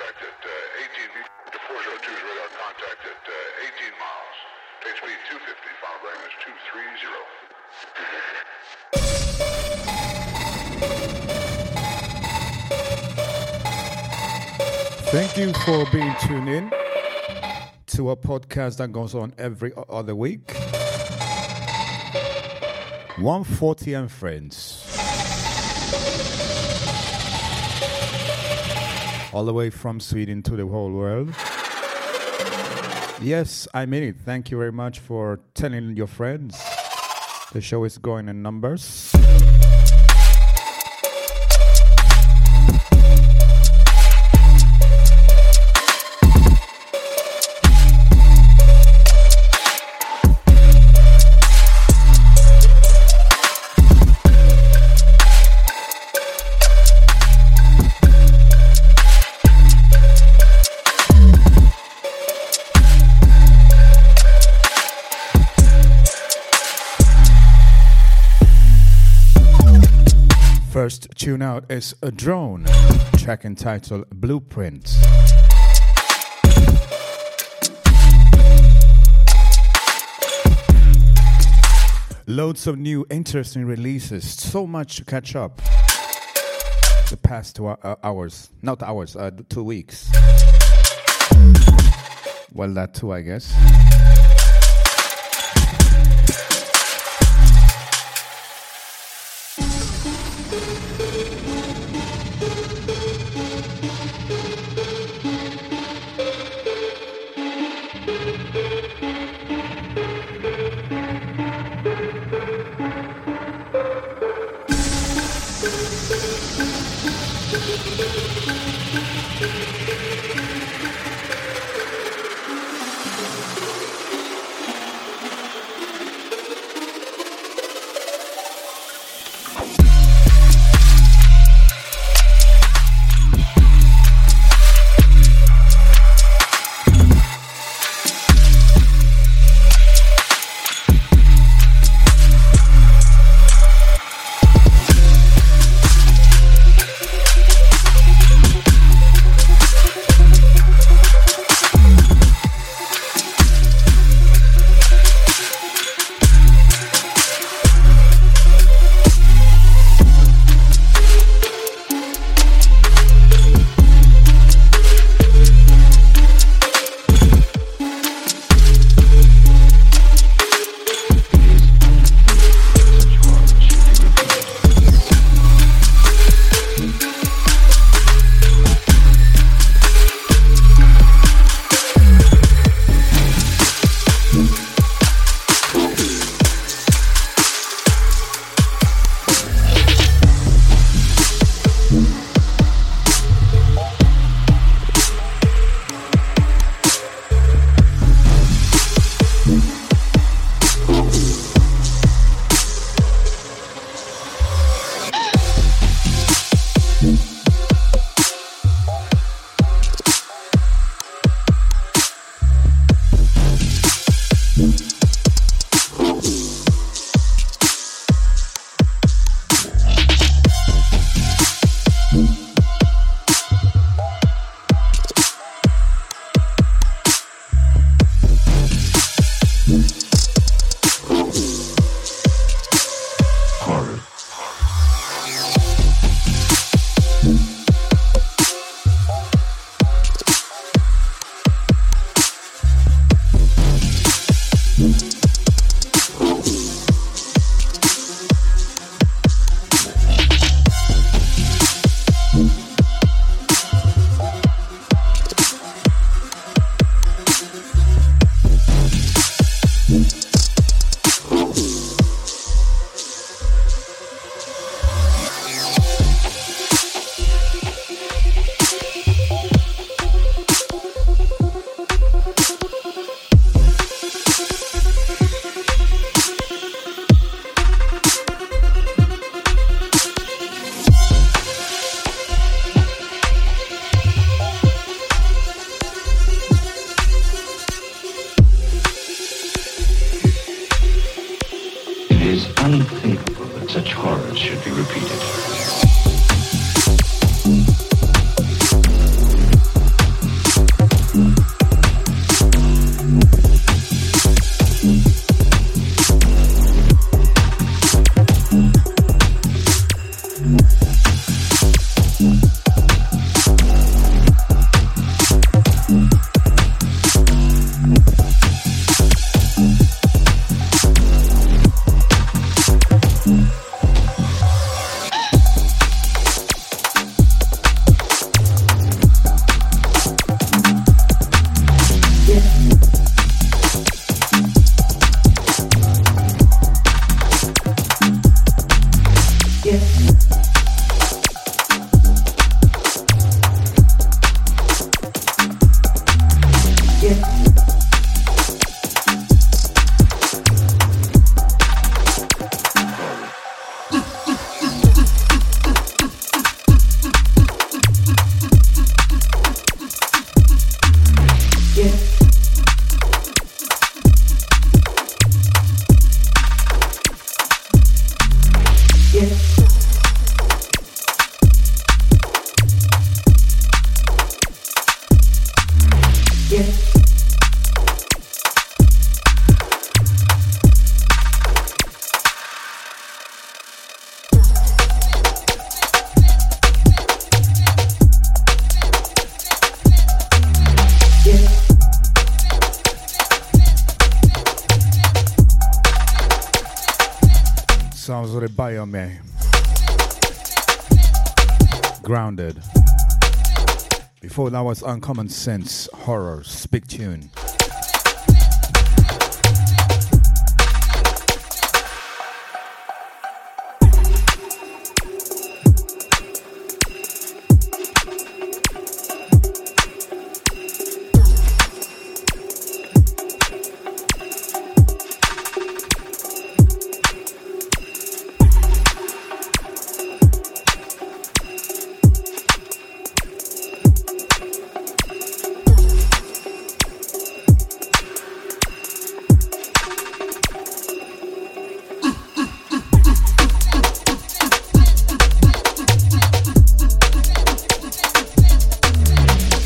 contact at uh, 18 to 402 is radar contact at uh, 18 miles. Page speed 250, final bearing is 230. Thank you for being tuned in to a podcast that goes on every other week. 140 and Friends. All the way from Sweden to the whole world. Yes, I mean it. Thank you very much for telling your friends. The show is going in numbers. Tune out is a drone, track entitled Blueprint. Loads of new interesting releases, so much to catch up. The past two uh, hours, not hours, uh, two weeks. Well, that too, I guess. Uncommon Sense Horror, Speak Tune.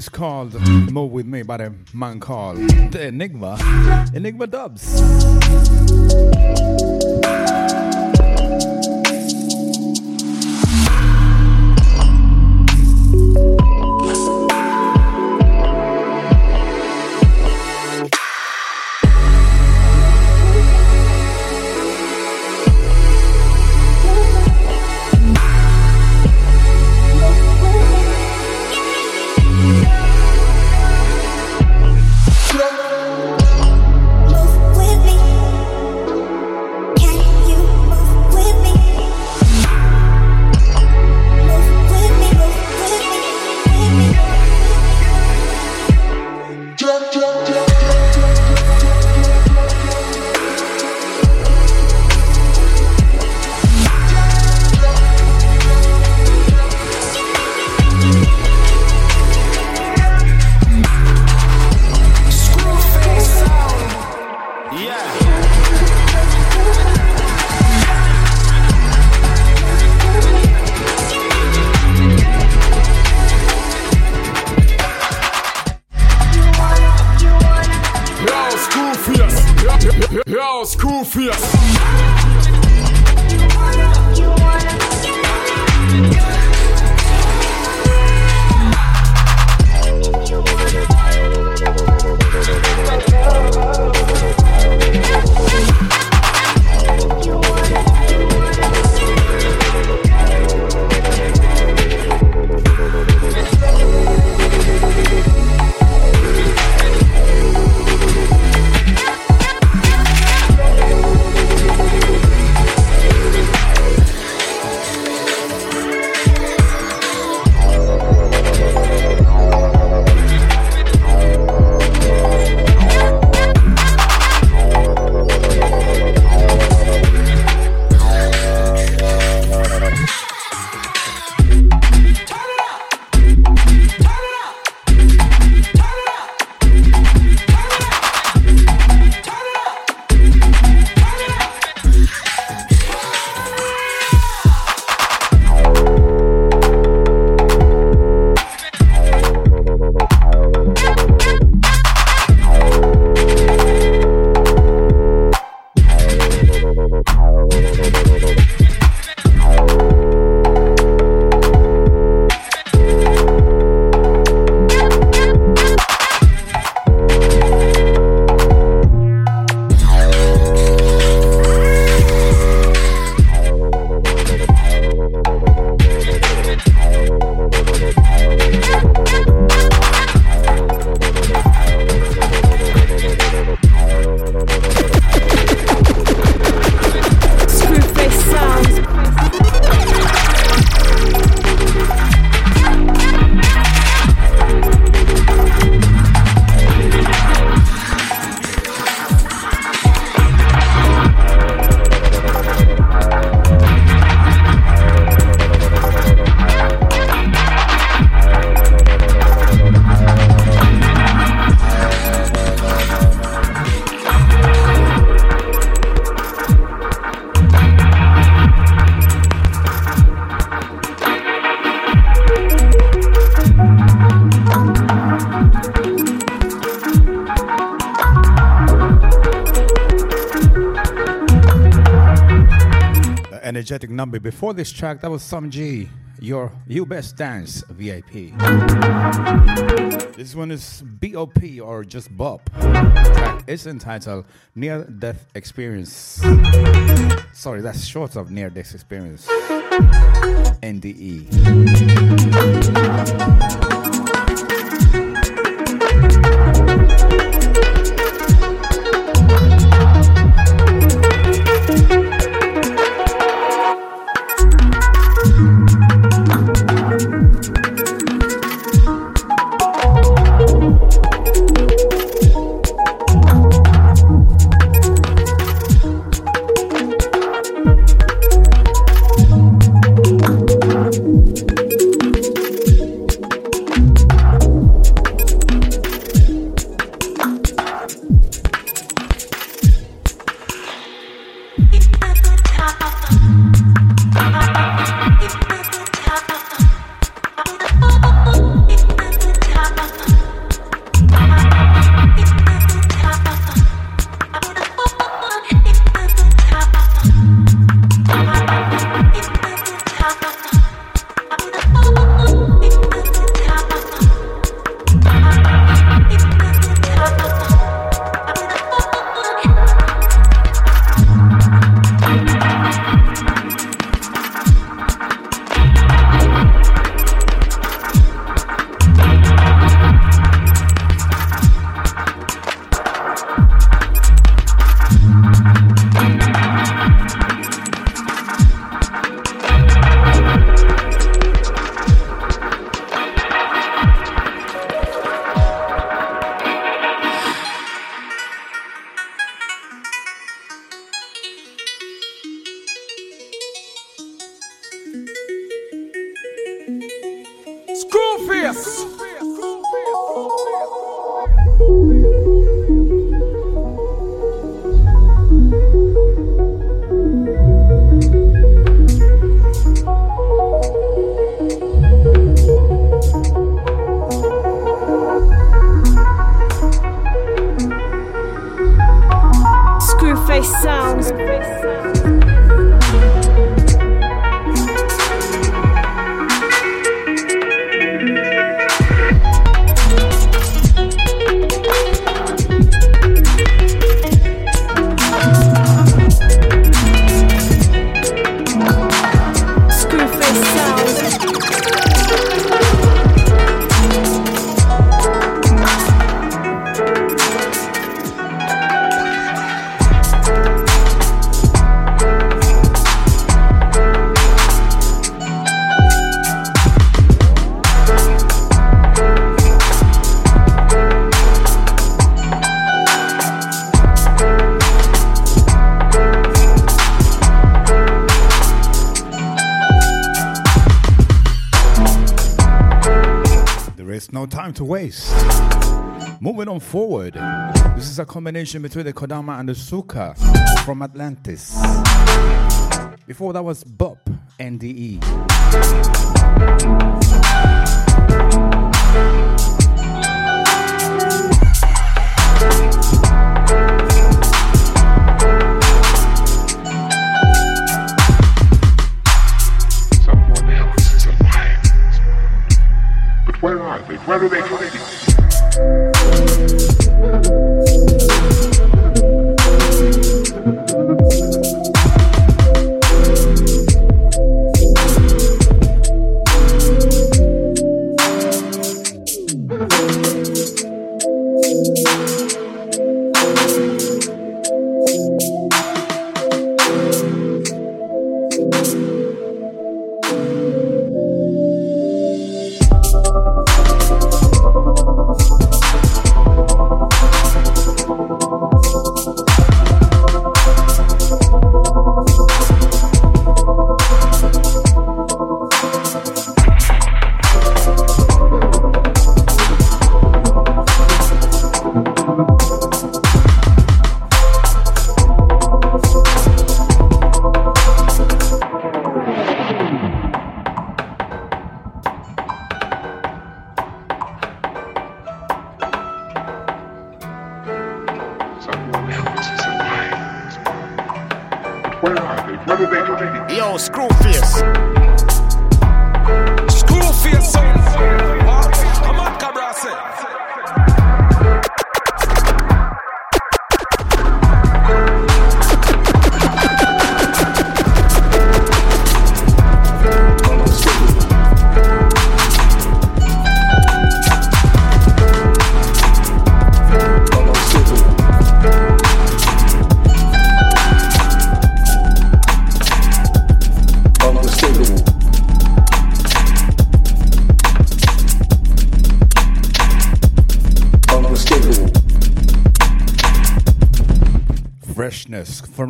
is called Move With Me by a man called The Enigma. Enigma Dubs. Before this track, that was some G, your You Best Dance VIP. This one is BOP or just BOP. It's entitled Near Death Experience. Sorry, that's short of Near Death Experience. NDE. A combination between the Kodama and the Suka from Atlantis. Before that was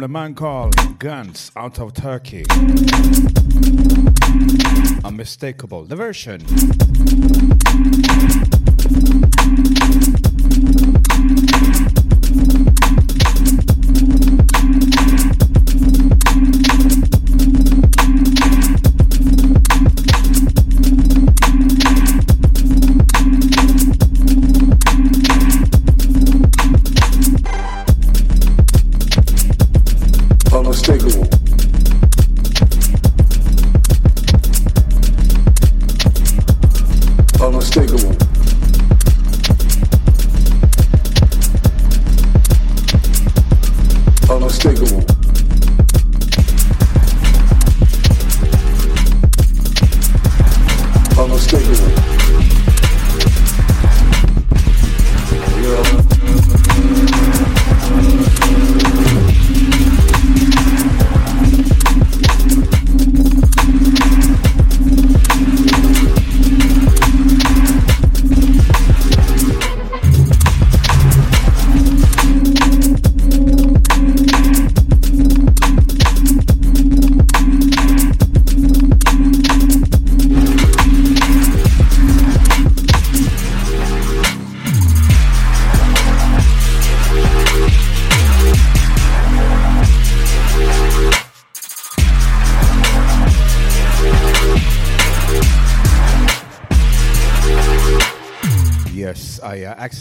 from the man called Gantz out of Turkey. Unmistakable. The version.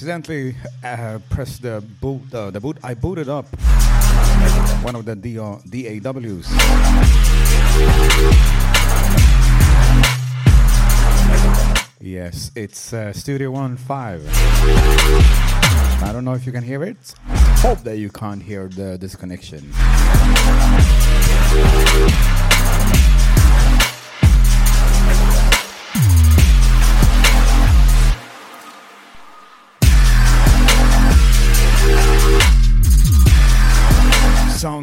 Accidentally uh, pressed the boot. Uh, the boot. I booted up one of the DAWs. Yes, it's uh, Studio One Five. I don't know if you can hear it. Hope that you can't hear the disconnection.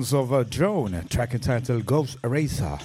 Sounds of a drone, track entitled Ghost Eraser.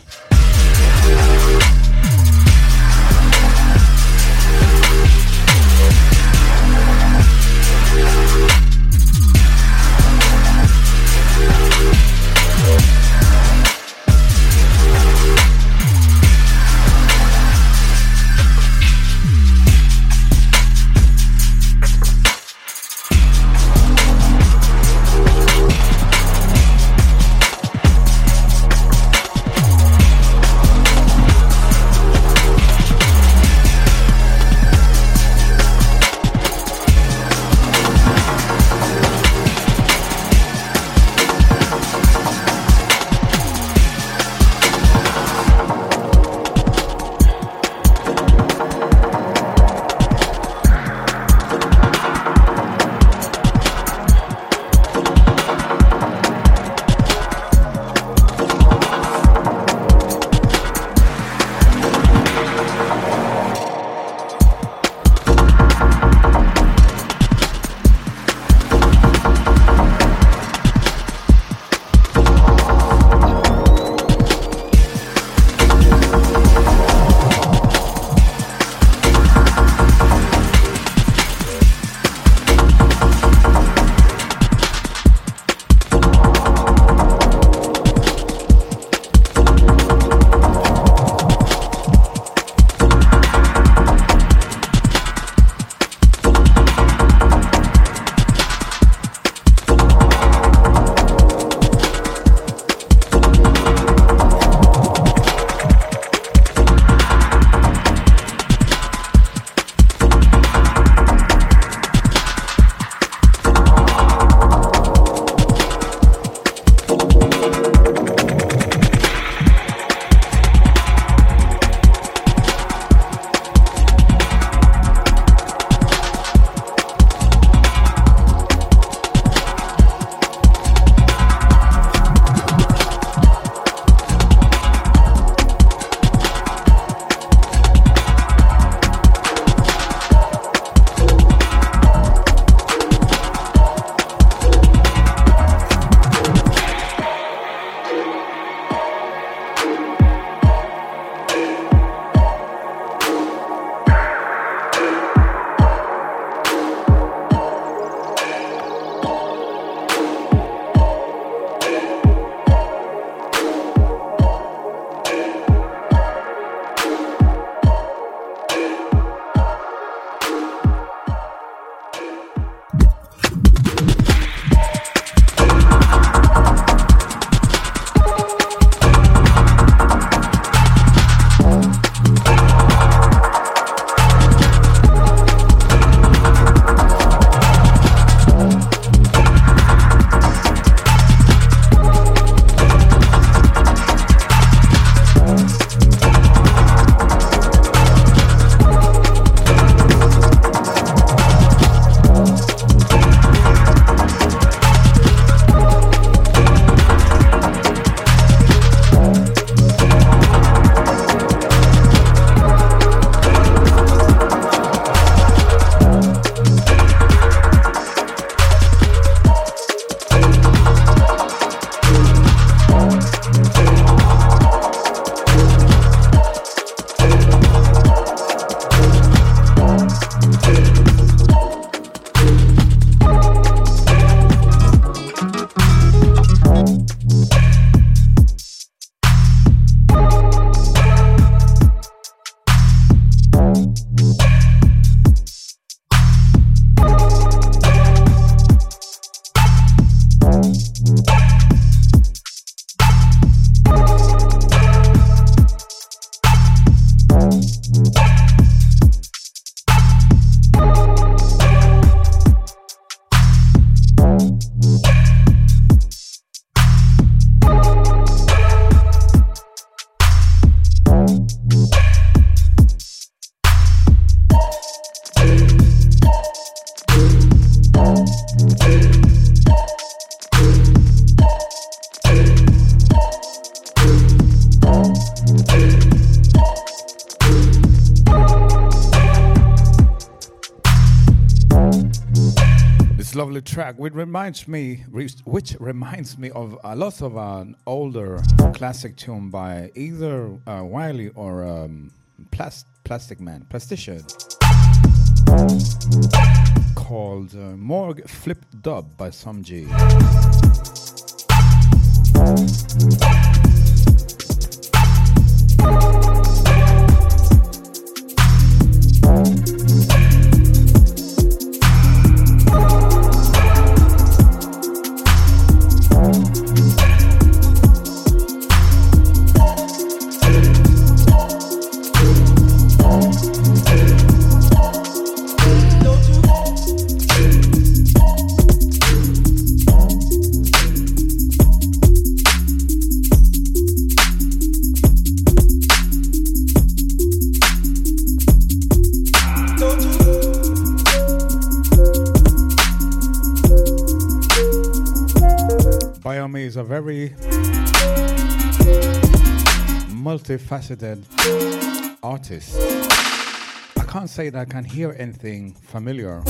Track, which reminds me, which reminds me of a lot of an older classic tune by either uh, Wiley or um, Plast- Plastic Man, Plastician, called uh, Morgue Flip Dub by Some. Multifaceted artist. I can't say that I can hear anything familiar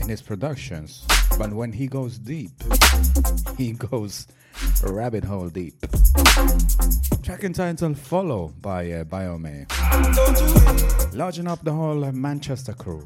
in his productions, but when he goes deep, he goes rabbit hole deep. Track entitled Follow by uh, Biome. Lodging up the whole Manchester crew.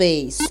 Face.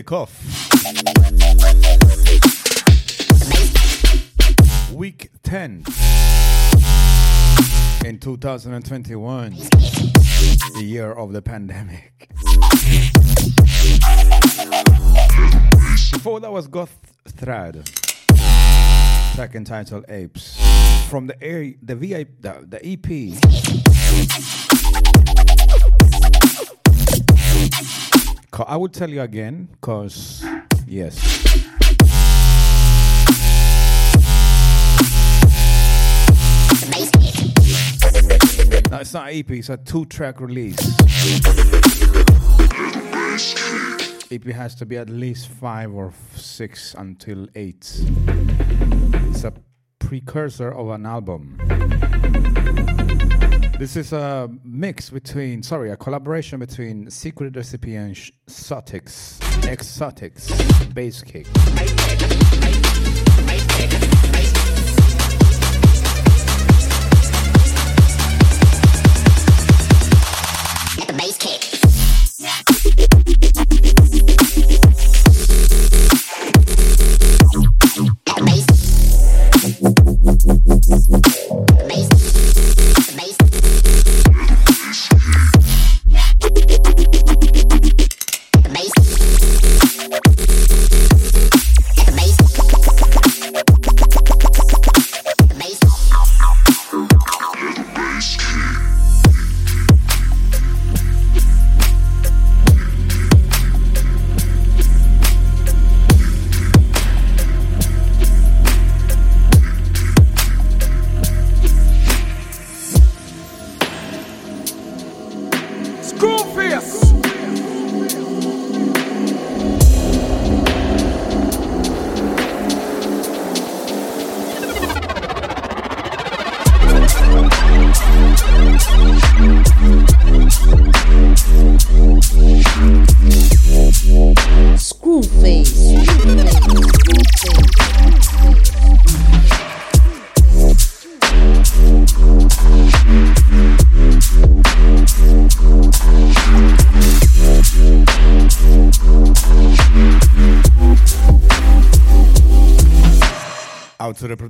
Take off. Week 10 in 2021, the year of the pandemic. Before that was Goth Thread, track entitled Apes. From the air, the VIP, the, the EP. I will tell you again, because, yes. No, it's not EP, it's a two track release. EP has to be at least five or six until eight. It's a precursor of an album. This is a mix between, sorry, a collaboration between Secret Recipe and Sh- Exotics Bass Kick. The bass kick.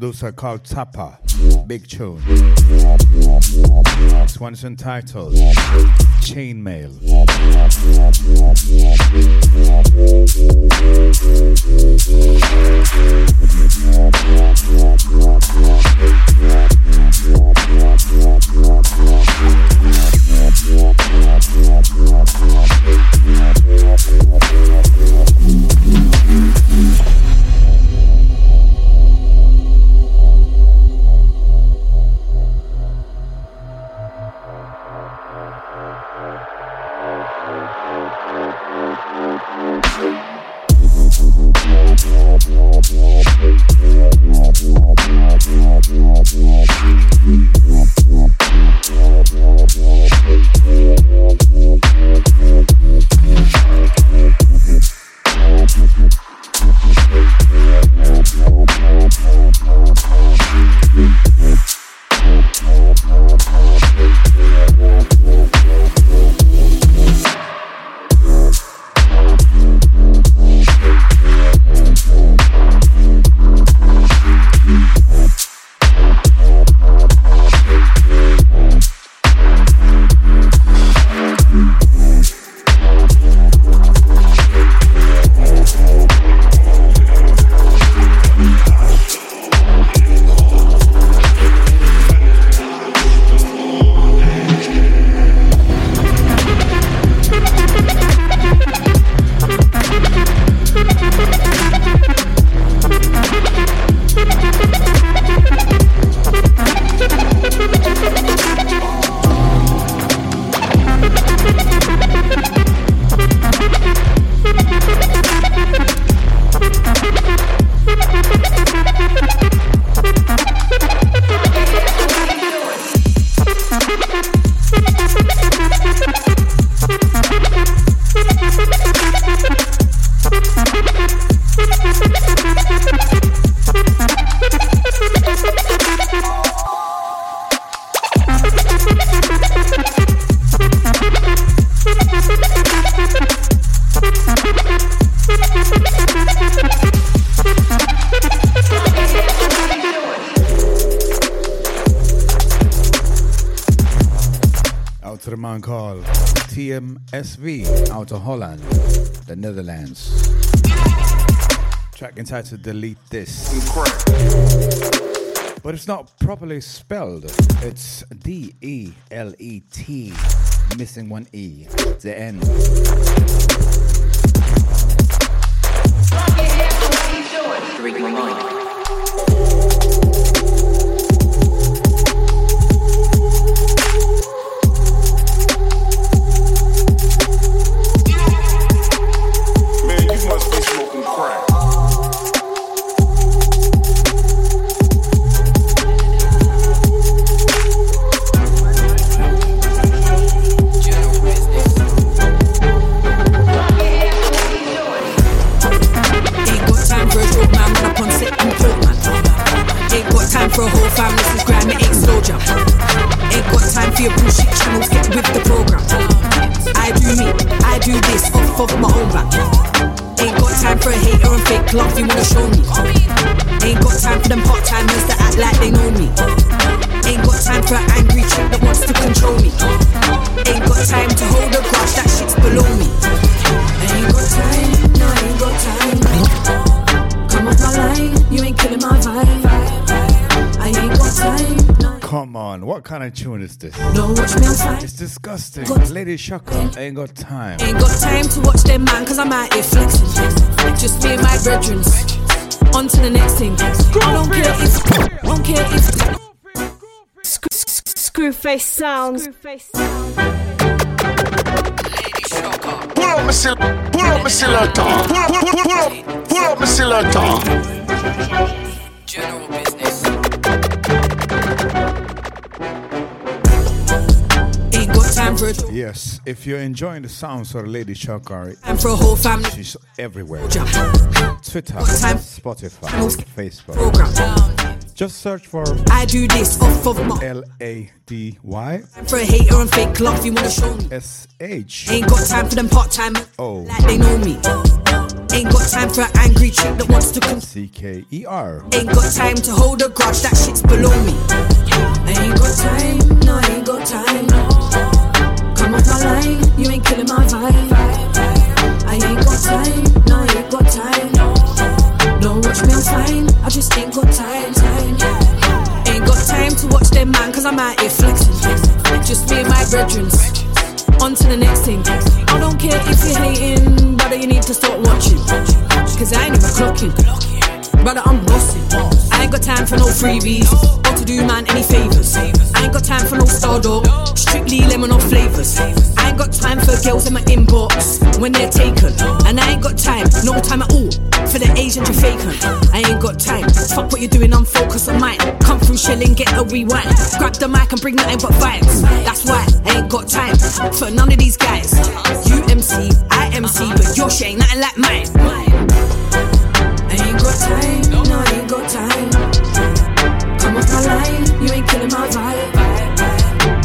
Producer called Tappa. Big tune. This one's entitled Chainmail. Delete This. But it's not properly spelled. It's D E L E T, missing one E, kind of tune is this? No, watch me outside. It's disgusting. Got Lady Shocker, ain't got time. Ain't got time to watch them man, cause I'm out here flexing. Just me and my brethren. On to the next thing. I don't care if, don't care if. Screwface sounds. Screwface sounds. Pull up my sil- pull up my selector. Pull up, pull, pull, pull up, pull up my selector. Yes, if you're enjoying the sounds of Lady Shakari, and for a whole family, she's everywhere. Twitter, Spotify, Facebook. Just search for I do this off of my L A D Y for a hater and fake love. You wanna show me? S H. Ain't got time for them part time. Oh. like they know me. Ain't got time for an angry chick that wants to come. C K E R. Ain't got time to hold a grudge. That shit's below me. I ain't got time. No, I ain't got time. Off my line. You ain't killing my vibe. I ain't got time. No, I ain't got time. Don't watch me, I'm fine. I just ain't got time, time. Ain't got time to watch them man, cause I'm out here flexing. Just me and my brethren. On to the next thing. I don't care if you're hating, brother, you need to start watching. Cause I ain't even clocking. Brother, I'm bossing. I ain't got time for no freebies or to do man any favors. I ain't got time for no stardog. strictly lemon or flavors. I ain't got time for girls in my inbox when they're taken. And I ain't got time, no time at all for the Asian to faken. I ain't got time. Fuck what you're doing, I'm focused on mine. Come through shelling, get a rewind. Grab the mic and bring nothing but vibes. That's why I ain't got time for none of these guys. You MC, I MC, but your shit ain't nothing like mine. Time, no, I ain't got time. Come off my line, you ain't killing my vibe.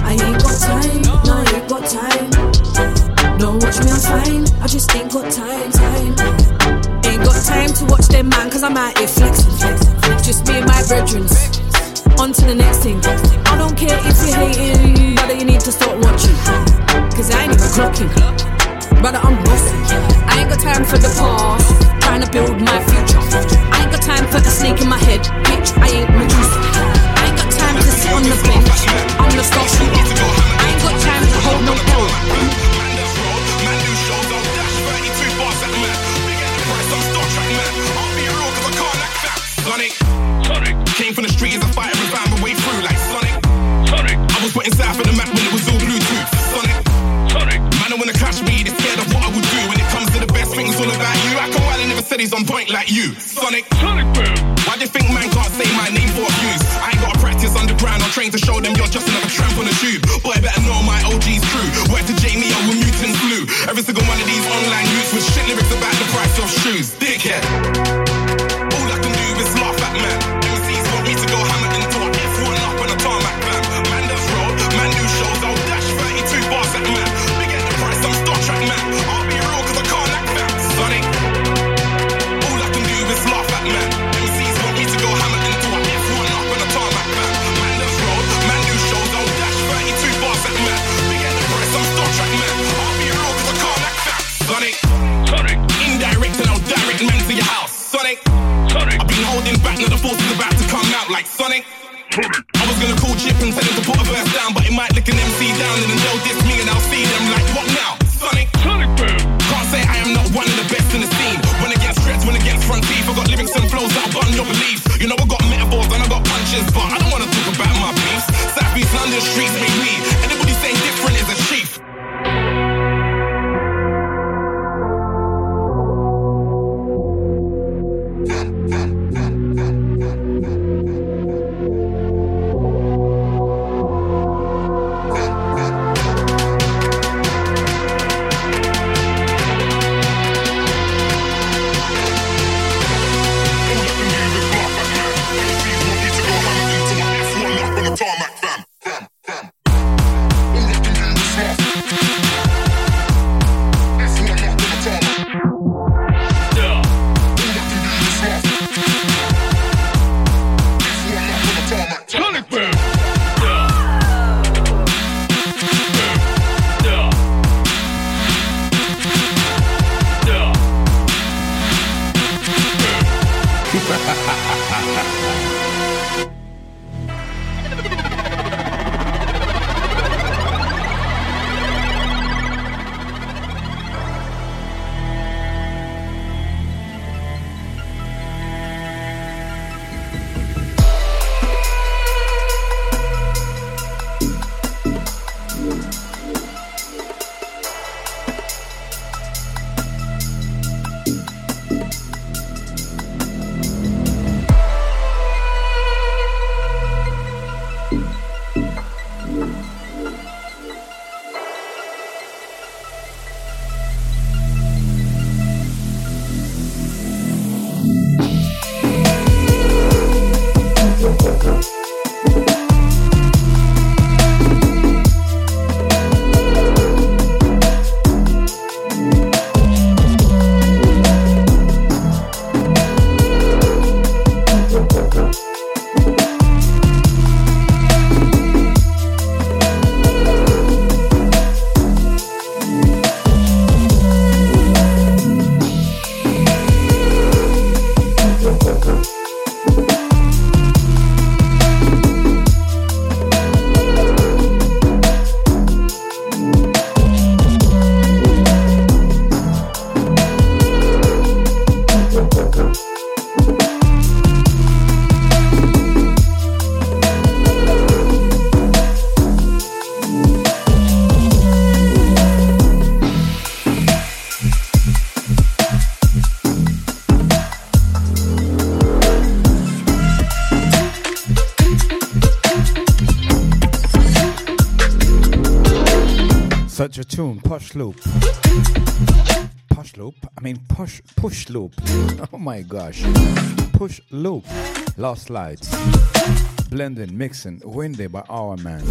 I ain't got time, no, I ain't got time. Don't watch me, I'm fine. I just ain't got time, time. Ain't got time to watch them man, cause I'm out here flexing. Just me and my brethren. On to the next thing. I don't care if you're hating, brother, you need to start watching. Cause I ain't even clocking. Brother, I'm bossing. I ain't got time for the past, trying to build my future. I ain't got time for the snake in my head, bitch. I ain't Medusa. I ain't got time to sit on the bench. I'm the star. I ain't got time to hold no L. Sonic, came from the street as a fighter said he's on point like you. Sonic, Sonic. Why do you think man can't say my name Such a tune, push loop. Push loop? I mean push push loop. Oh my gosh. Push loop. Lost lights. Blending, mixing, windy by our man.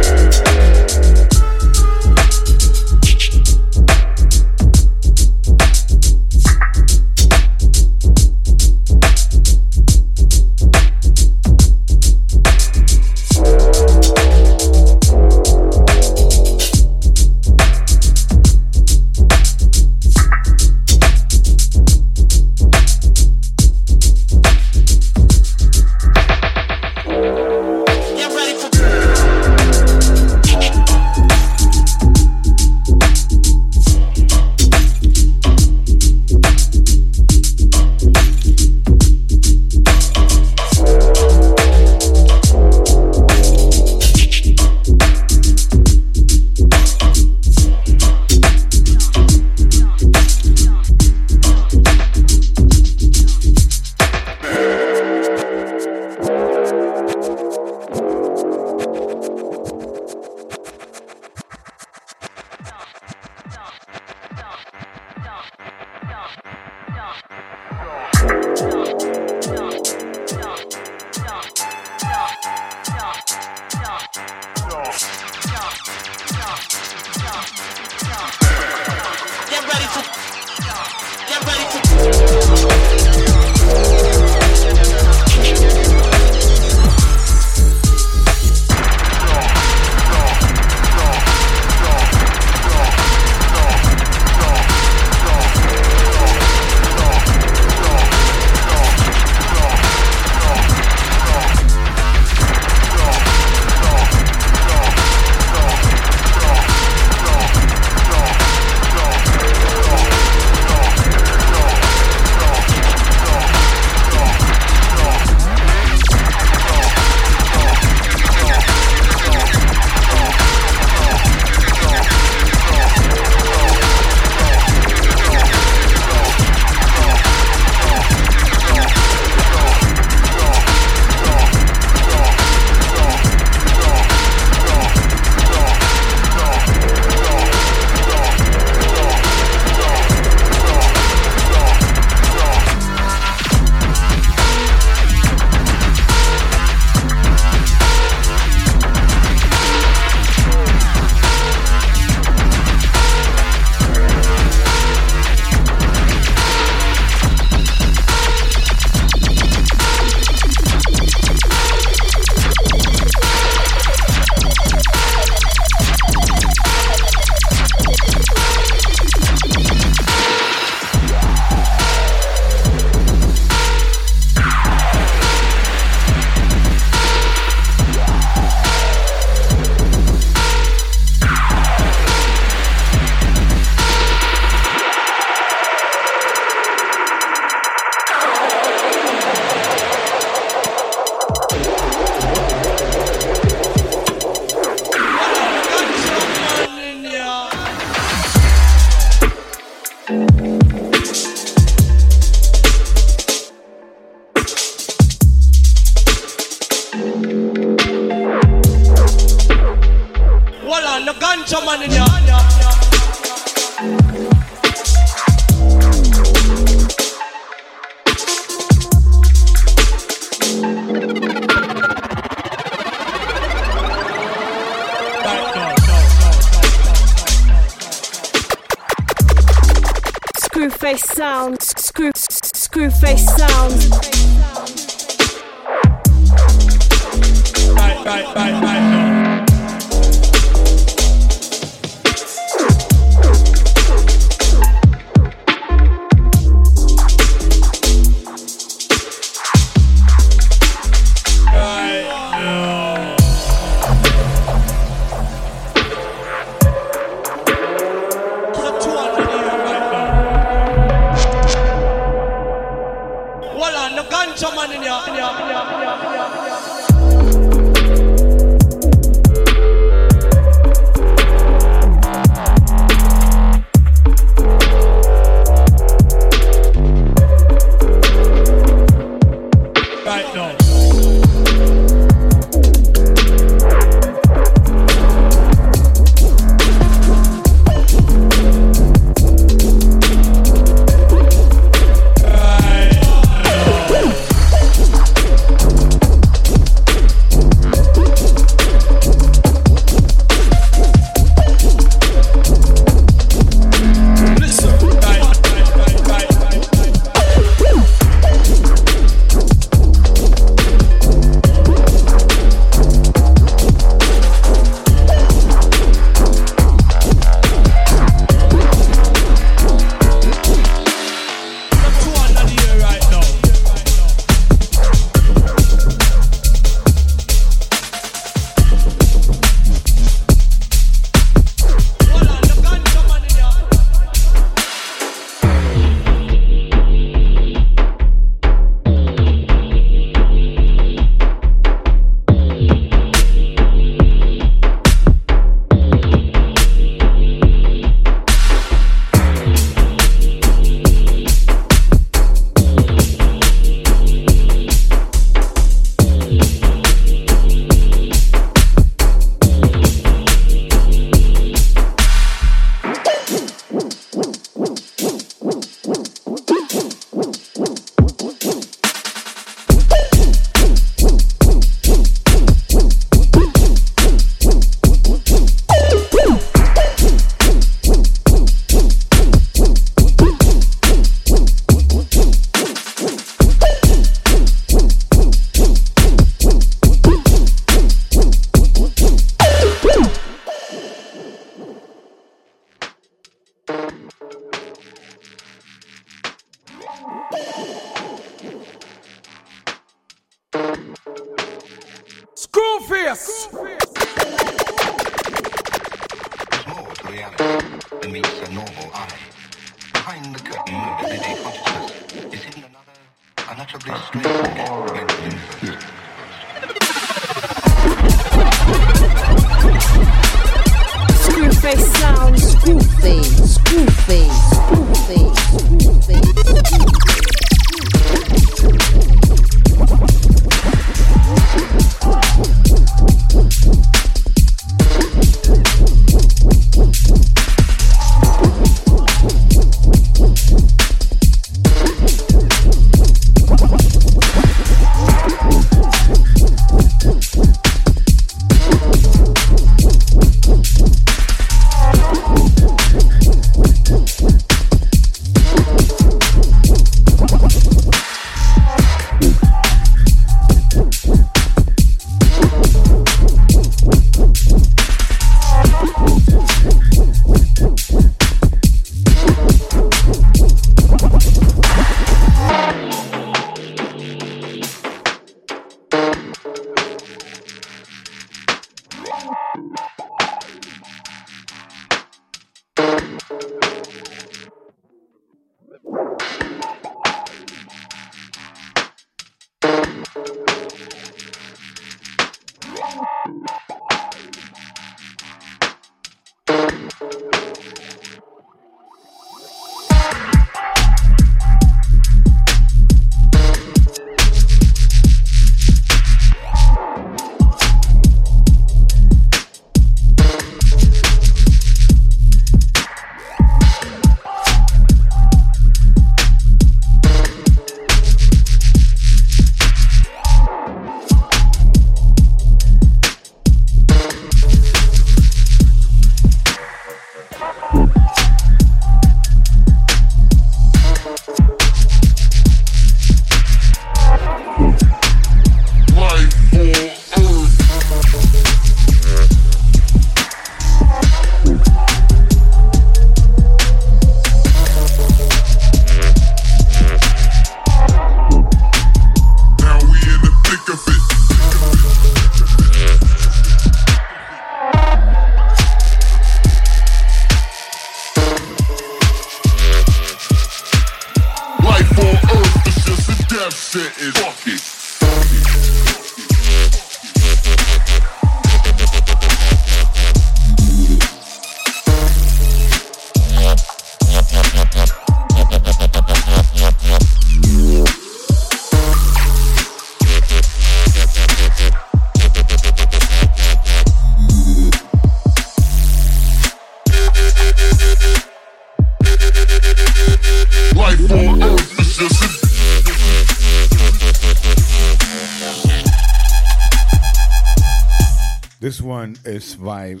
Vibe,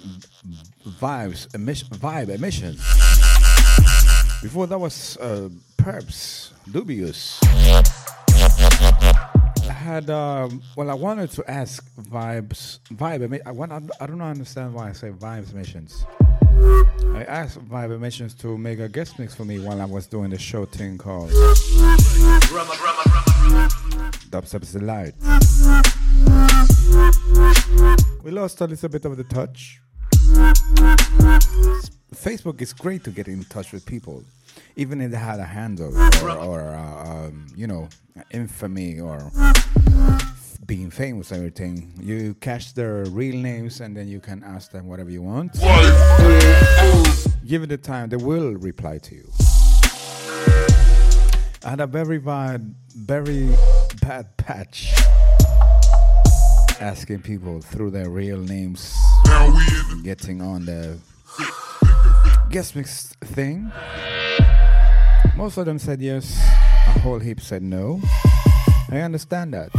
vibes emission, vibe emission. Before that was uh, Dubious. I had um, well, I wanted to ask vibes, vibe. I want. I don't understand why I say vibes emissions. I asked Vibe Emissions to make a guest mix for me while I was doing the show thing called Dubstep Delight. We lost a little bit of the touch. Facebook is great to get in touch with people, even if they had a handle or, or uh, um, you know, infamy or being famous and everything. You catch their real names and then you can ask them whatever you want. Give it the time, they will reply to you. I had a very bad, very bad patch asking people through their real names, getting on the guest mix thing. Most of them said yes, a whole heap said no. I understand that.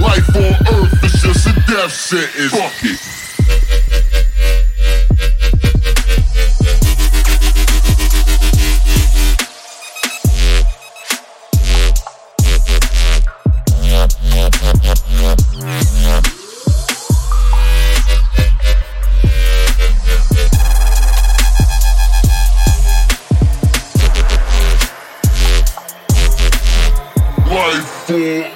Life on earth is just a death sentence. Fuck it. yeah.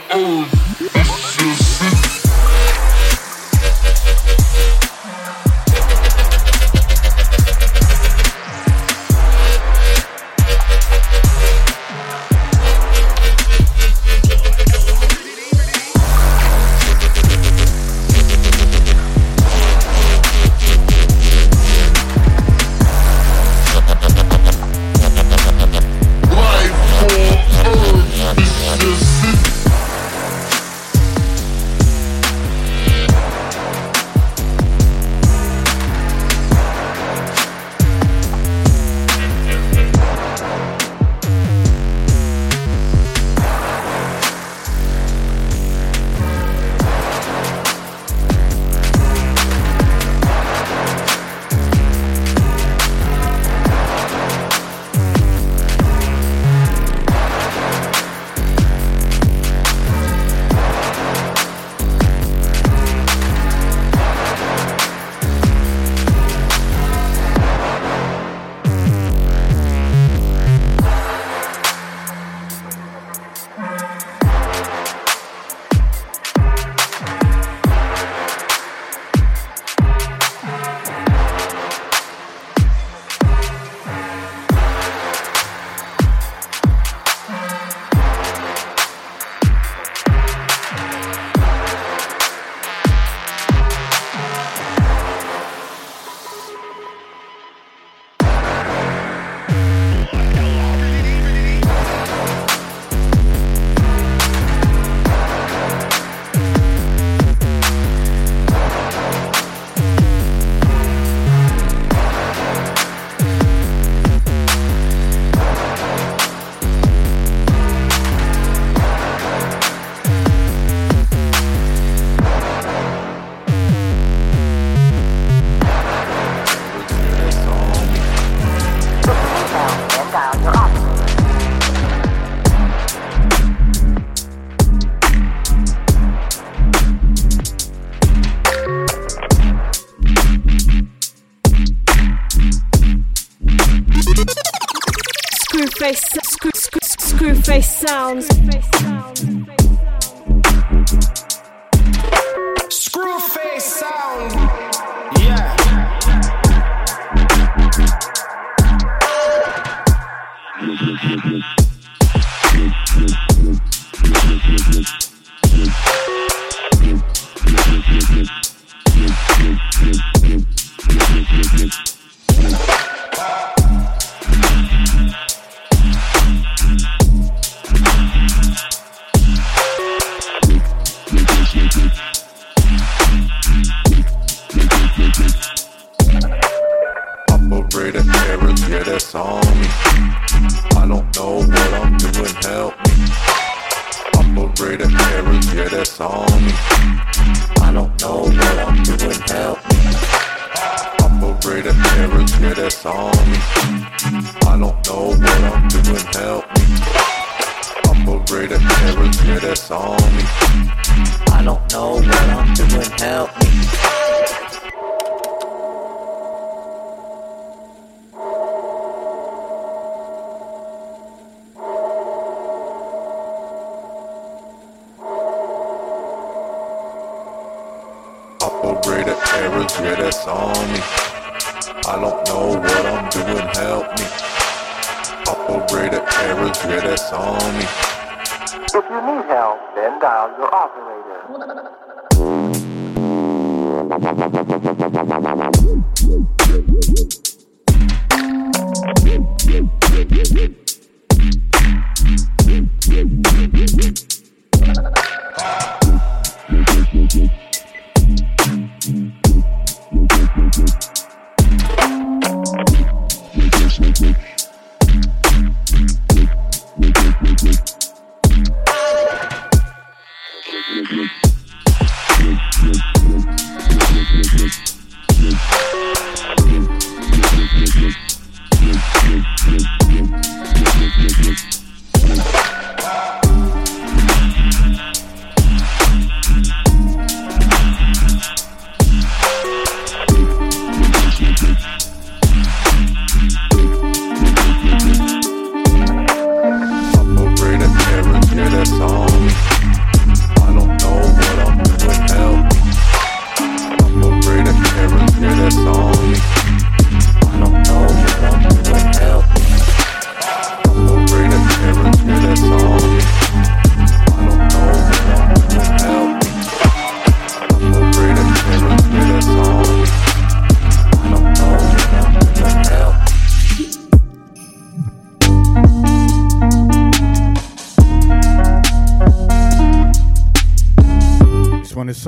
Yeah.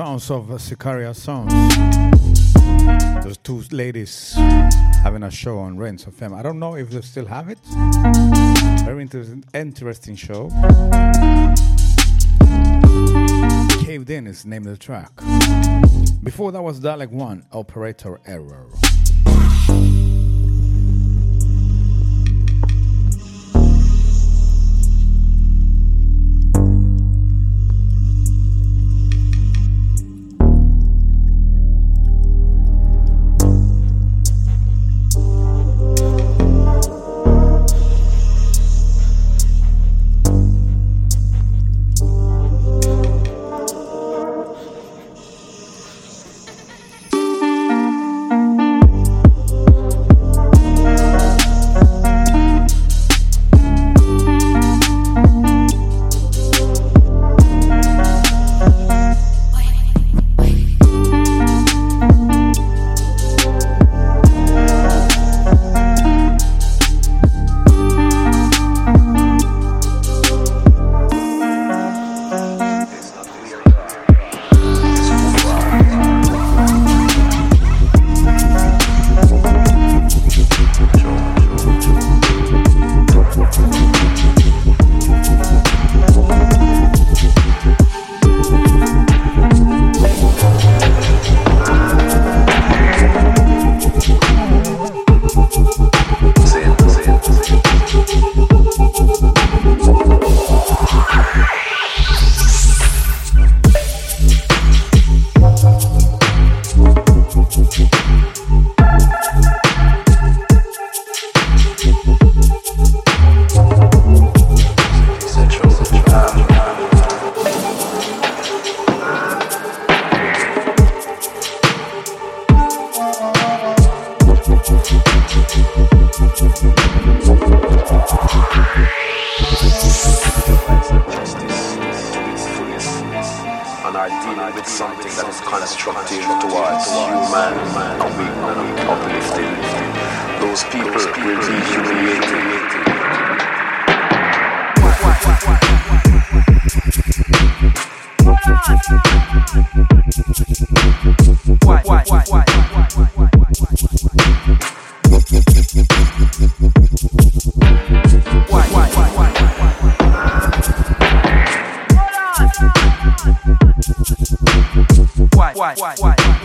Sounds of uh, Sicaria sounds. Those two ladies having a show on Rinse FM. I don't know if they still have it. Very interesting, interesting show. Caved In is the name of the track. Before that was Dalek 1, Operator Error. Because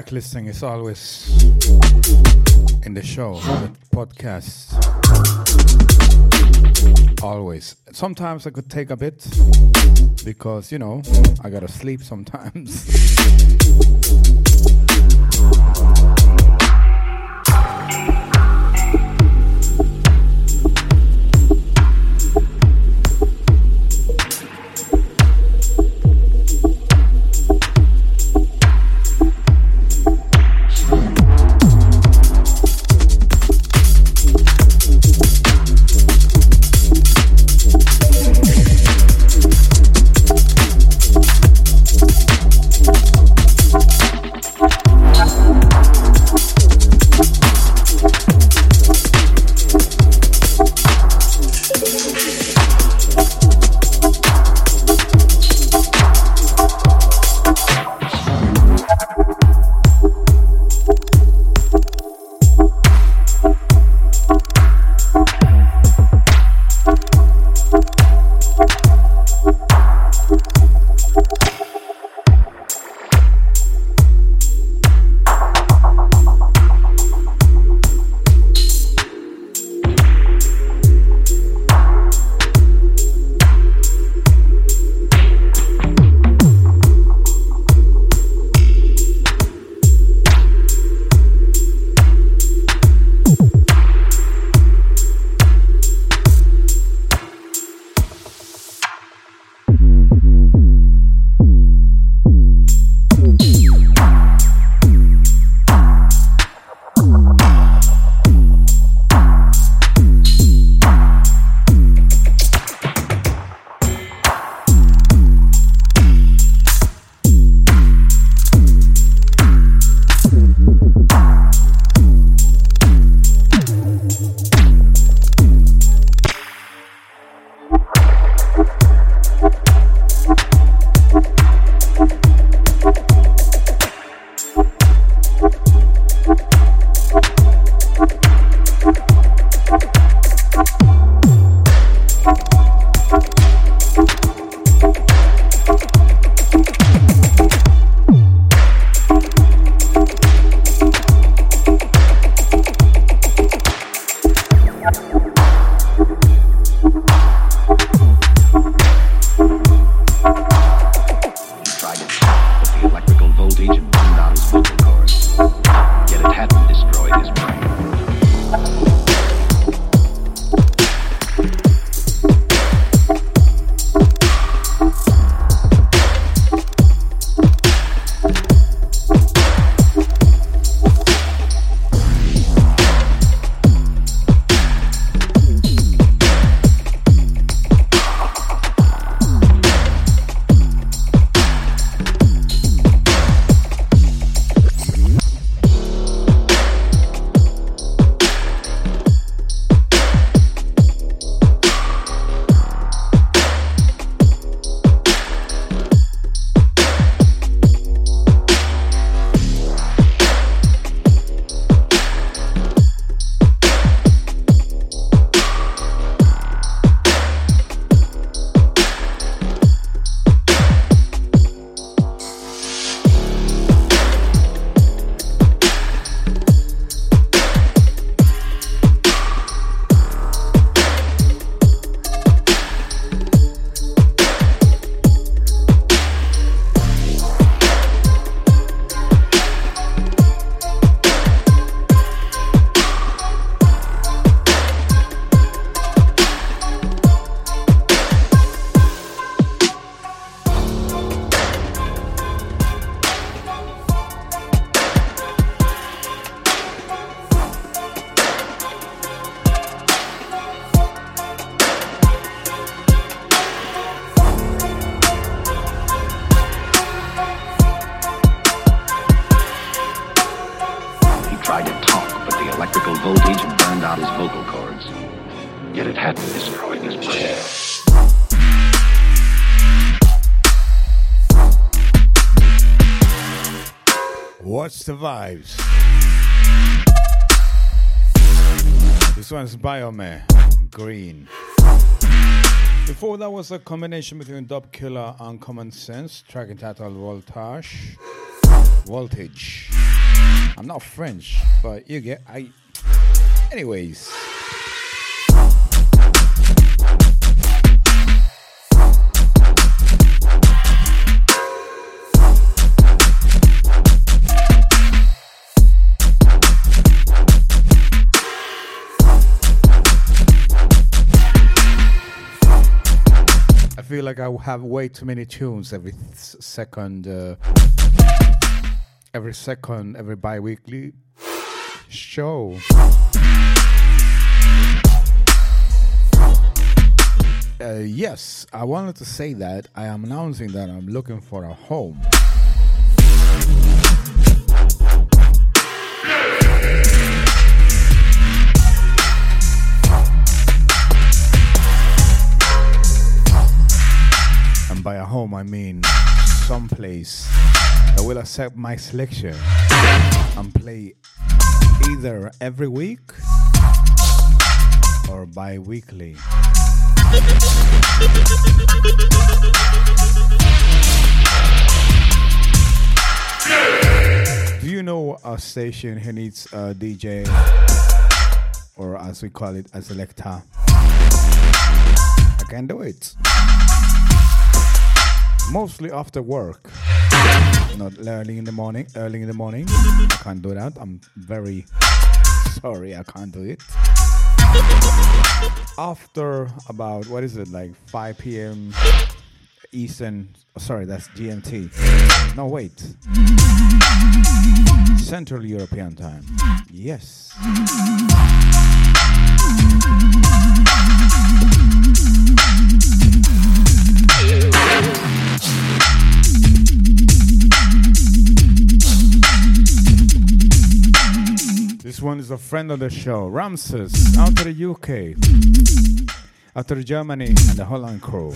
track listing is always in the show, the podcast. Always. Sometimes I could take a bit because, you know, I gotta sleep sometimes. This one's Biome, Green. Before that was a combination between Dub Killer and Common Sense, track entitled Voltage. Voltage. I'm not French, but you get I anyways. Feel like I have way too many tunes every second, uh, every second, every bi-weekly show. Uh, yes, I wanted to say that I am announcing that I'm looking for a home. By a home, I mean someplace that will accept my selection and play either every week or bi weekly. Do you know a station who needs a DJ, or as we call it, a selector? I can do it mostly after work. Not early in the morning. Early in the morning, I can't do that. I'm very sorry, I can't do it. After about what is it like 5 p.m. Eastern? Sorry, that's GMT. No, wait. Central European time. Yes. This one is a friend of the show, Ramses, out of the UK, out of Germany, and the Holland crew.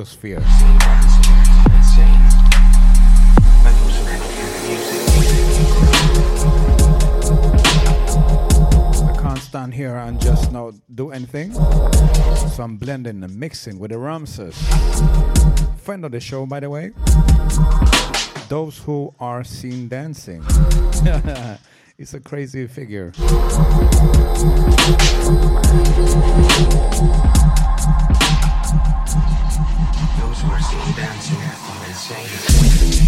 Heliosphere. I can't stand here and just not do anything. So I'm blending and mixing with the Ramses. Friend of the show, by the way. Those who are seen dancing. It's a crazy figure. Are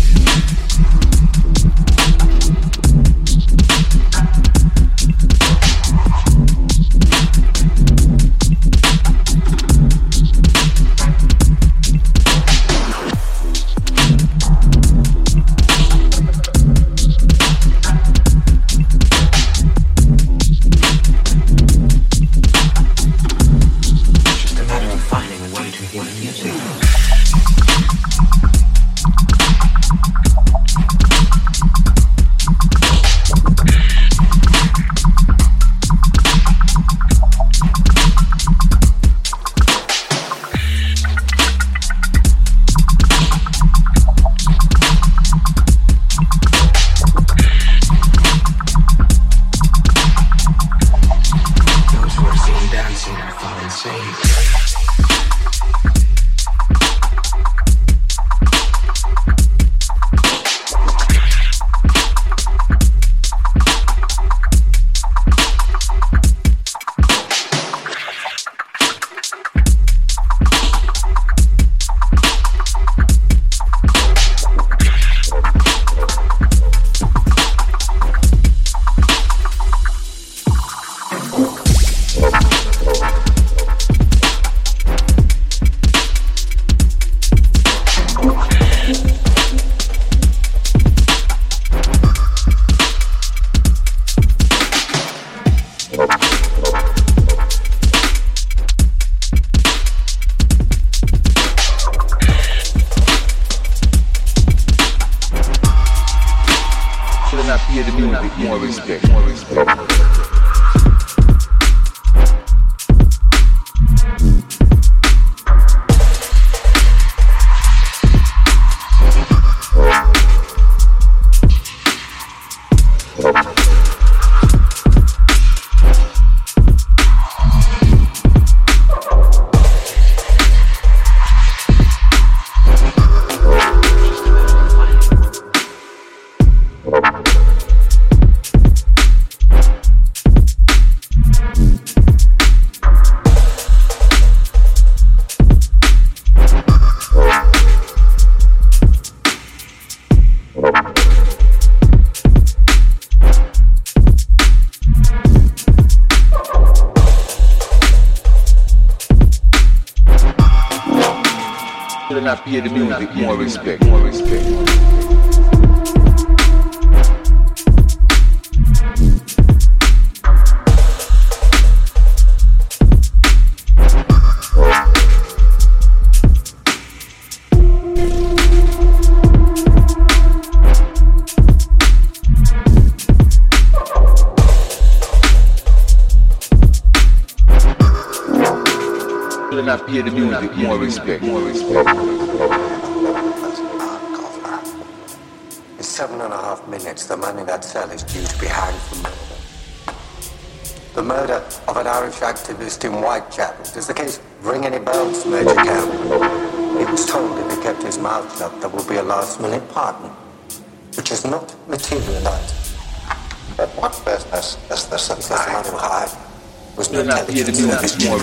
here to be once more.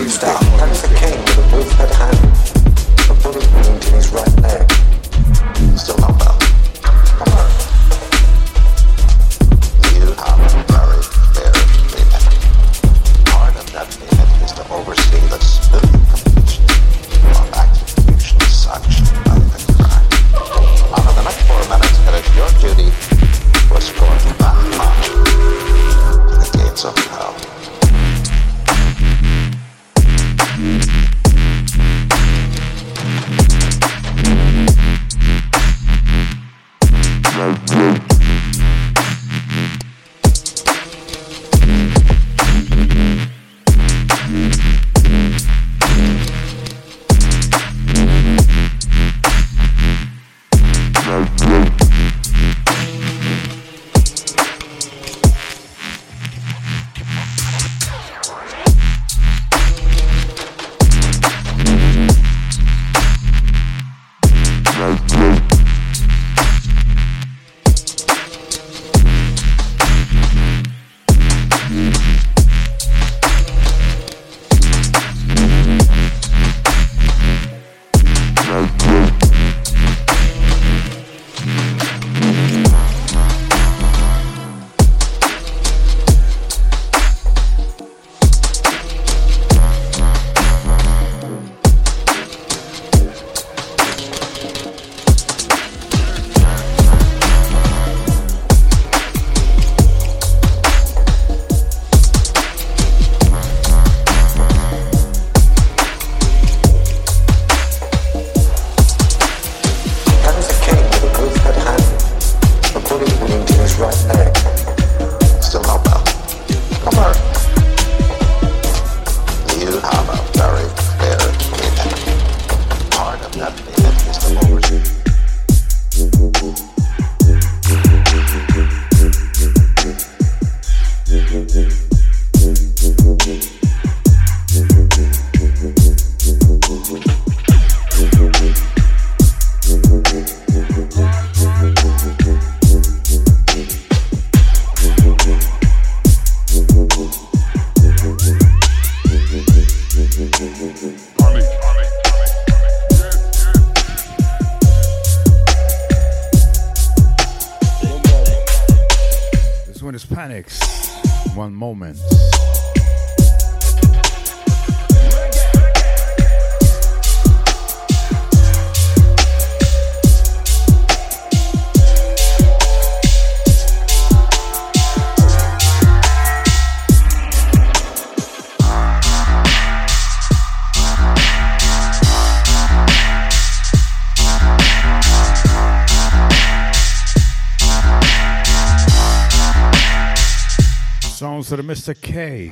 Mr. K.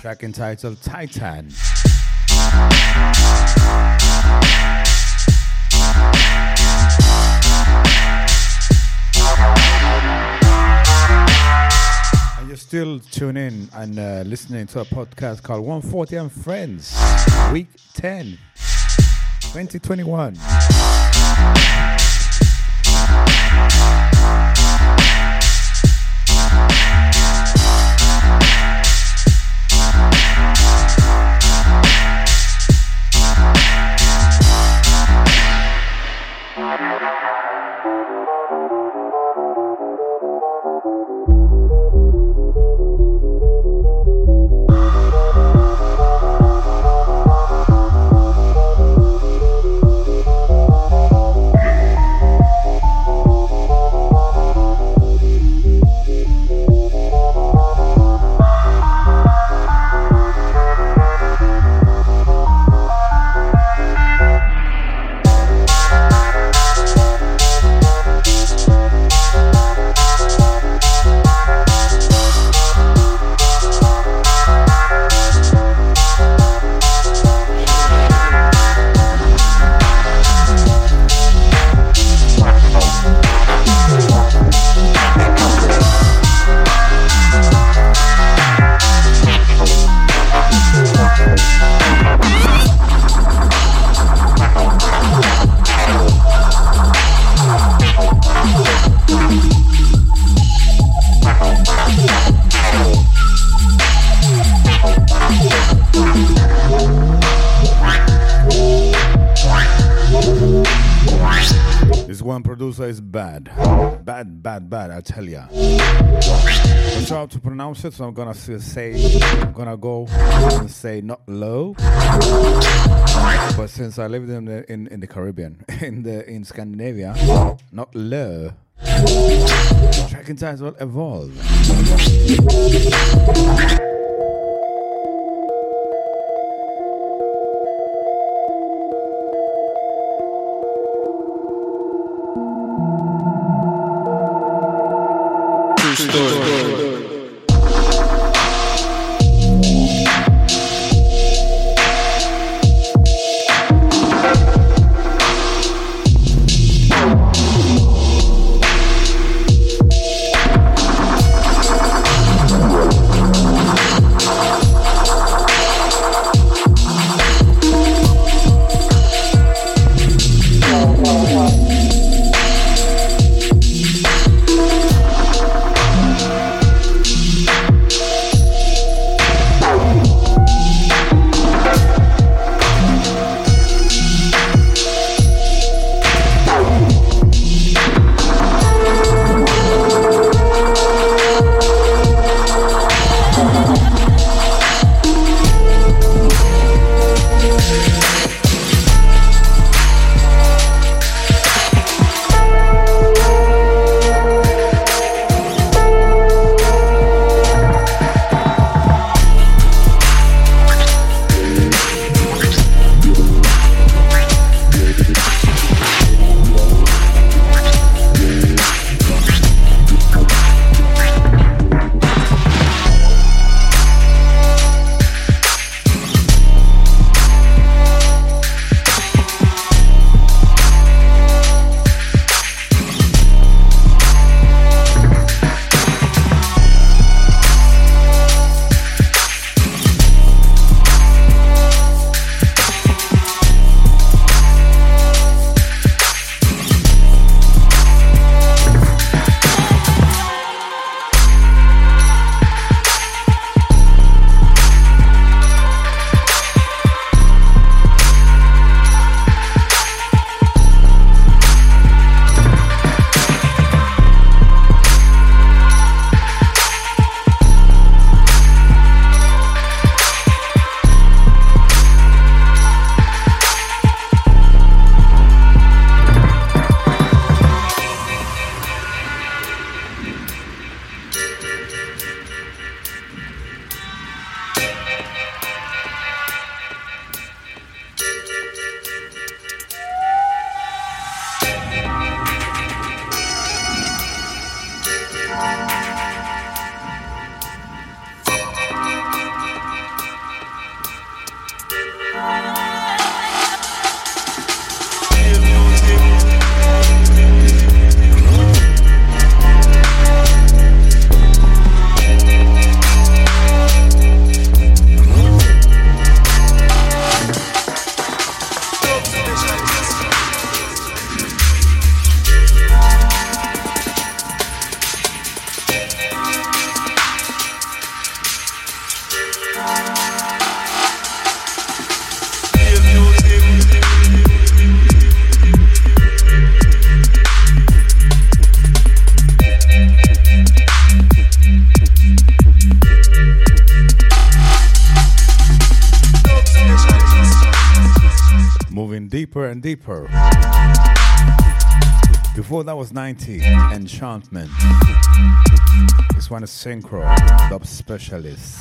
Track entitled Titan. And you're still tuning in and uh, listening to a podcast called 140 and Friends, Week 10, 2021. Pronounce so I'm gonna say, I'm gonna go and say Notlo. But since I lived in the in, in the Caribbean, in the in Scandinavia, Notlo. Track and will evolve. Before that was 90, Enchantment. This one is Synkro, dub specialist.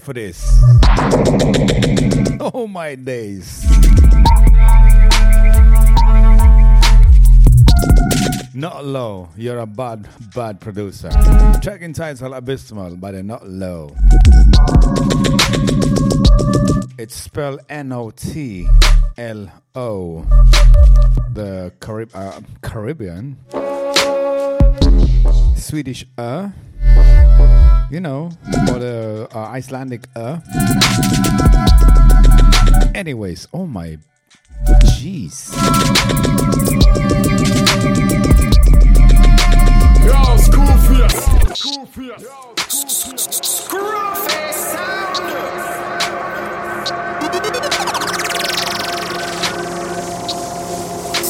For this. Oh my days. Notlo. You're a bad, bad producer. Track entitled Abysmal, but they're Notlo. It's spelled N O T L O. The Carib- uh, Caribbean. Swedish uh, you know, or the uh, Icelandic uh. Anyways, oh my, jeez. Yo, school fierce. School fierce. Screw face sound.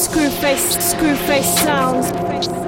Screwface, Screwface sounds. face.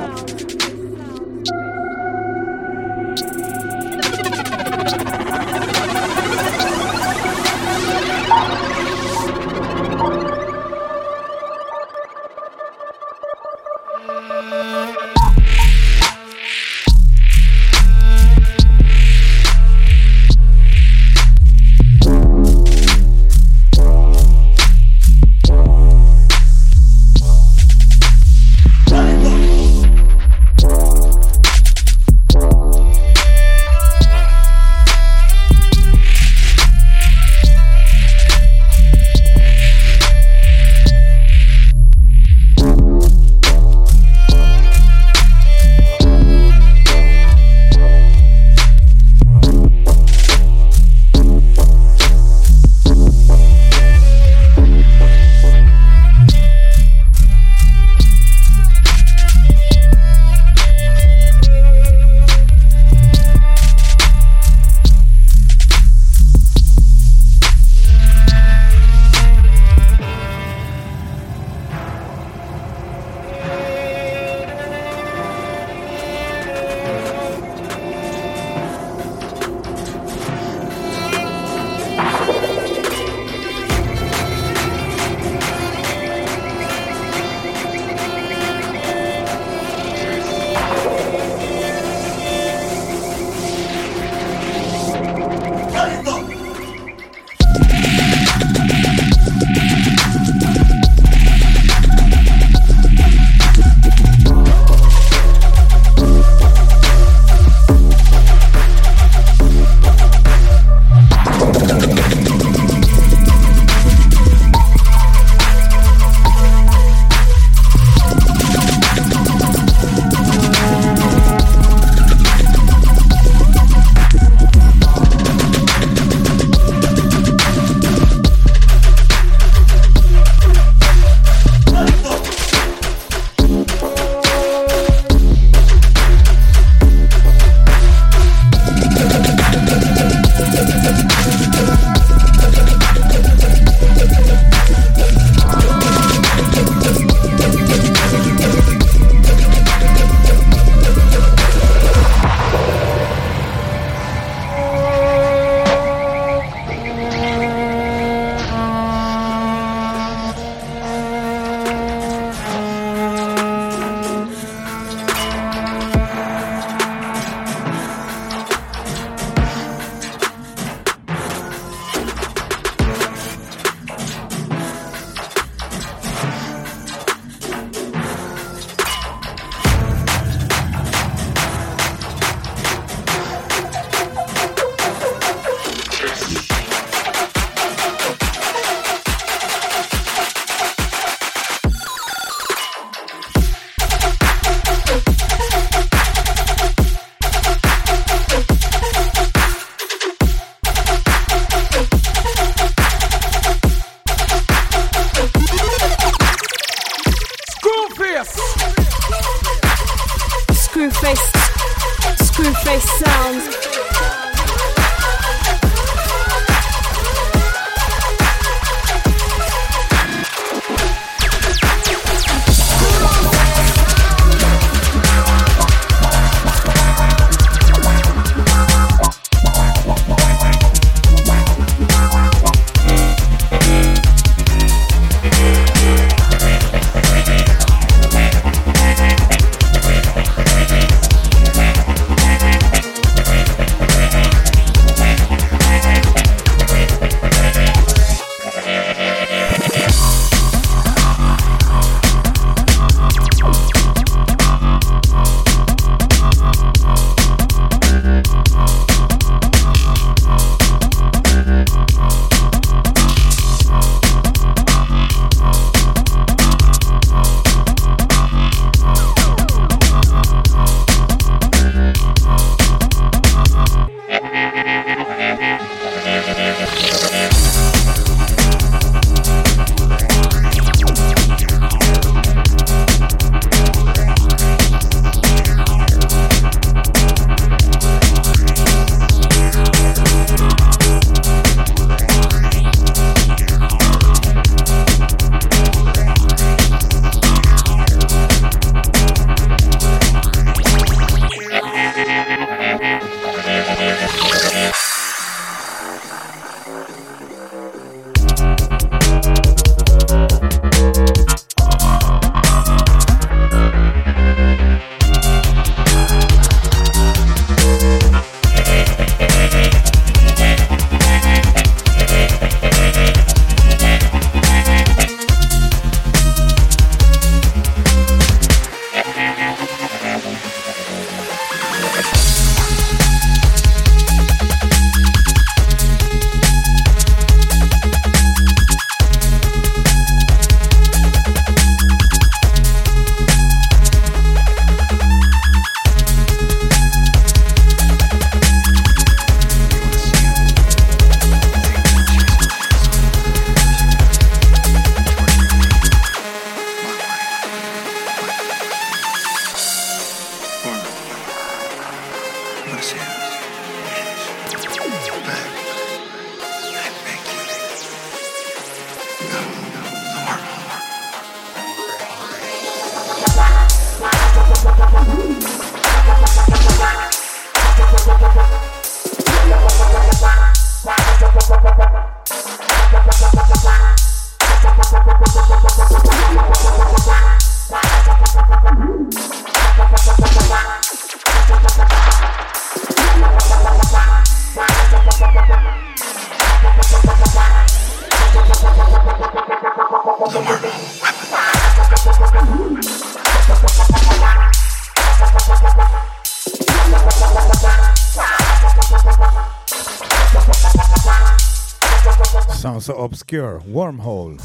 So obscure. Wormhole.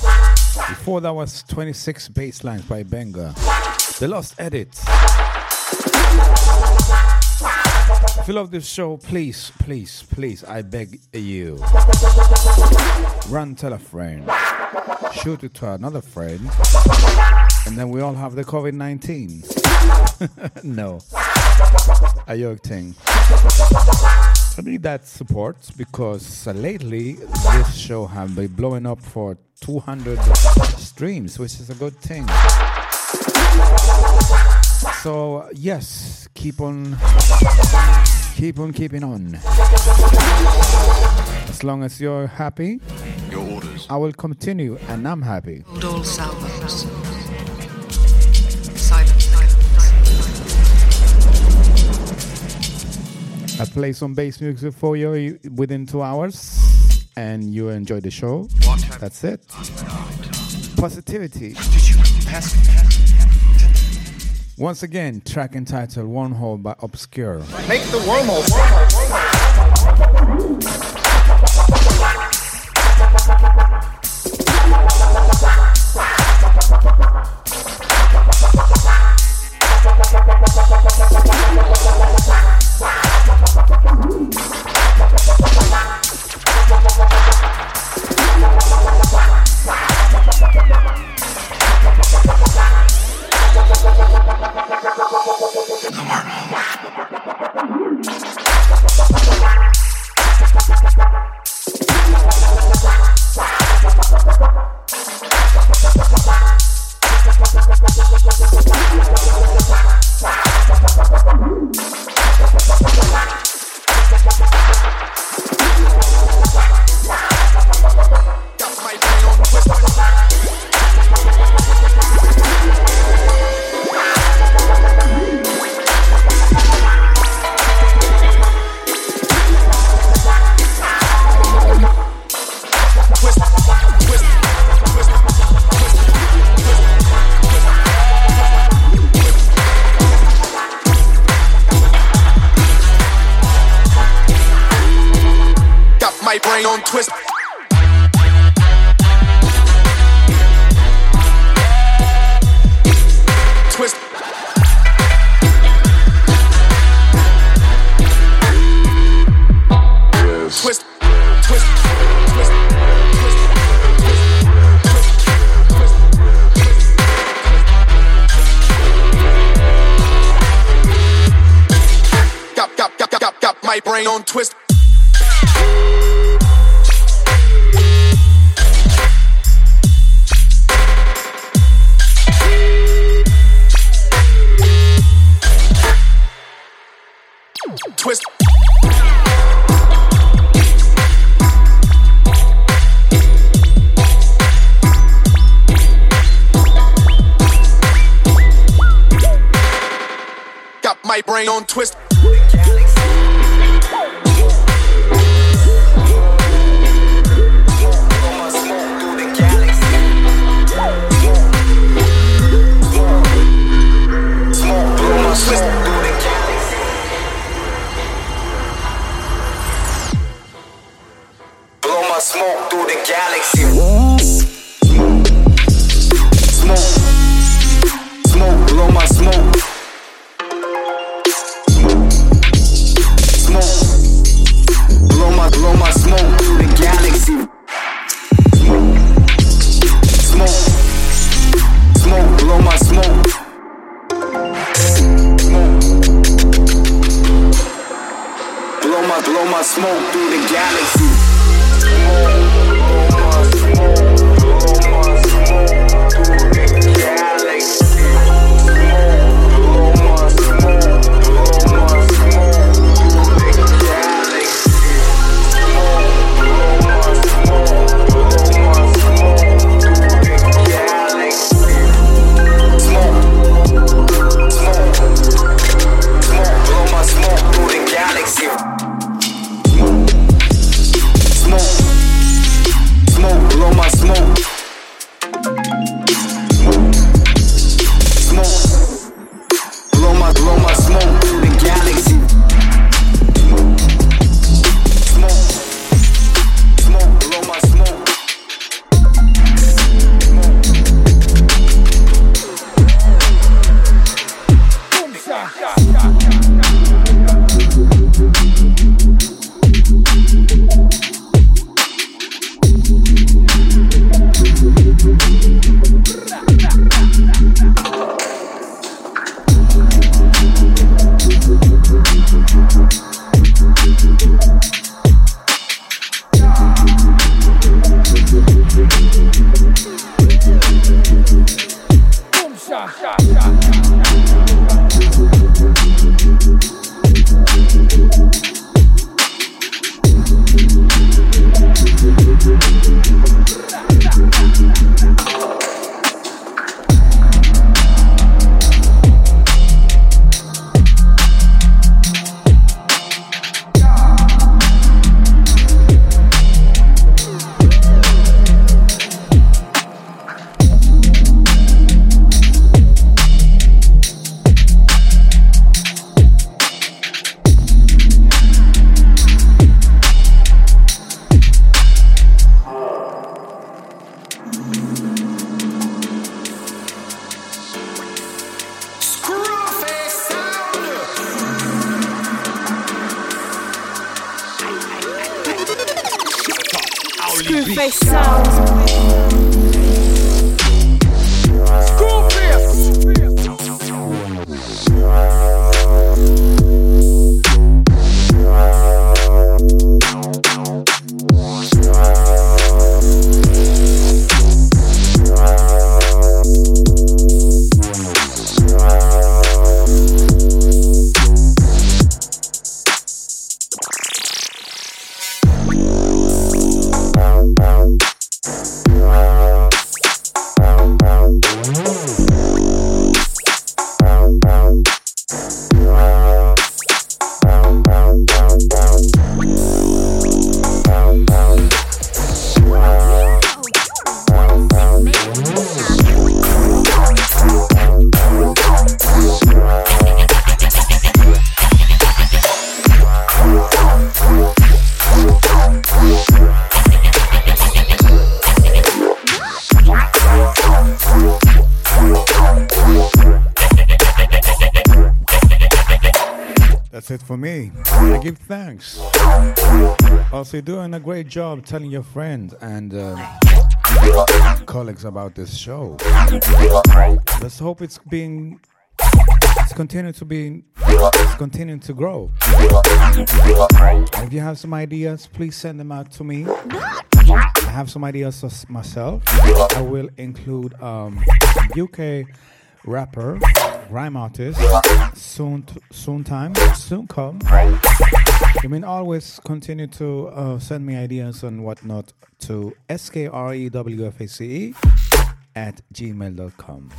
Before that was 26 basslines by Benga. The Lost Edits. If you love this show, please, please, please, I beg you. Run, tell a friend. Shoot it to another friend. And then we all have the COVID 19. no. A yoke thing. I need that support because uh, lately this show has been blowing up for 200 streams, which is a good thing. So yes, keep on, keep on keeping on. As long as you're happy, your orders. I will continue, and I'm happy. Play some bass music for you within two hours, and you enjoy the show. That's it. Positivity. Once again, track entitled Wormhole by Obscure. Make the wormhole. That's job telling your friends and uh, colleagues about this show. Let's hope it's being, it's continuing to be, it's continuing to grow. If you have some ideas, please send them out to me. I have some ideas myself. I will include um, UK rapper, rhyme artist, soon, t- soon time, soon come. You mean always continue to uh, send me ideas and whatnot to skrewface at gmail.com.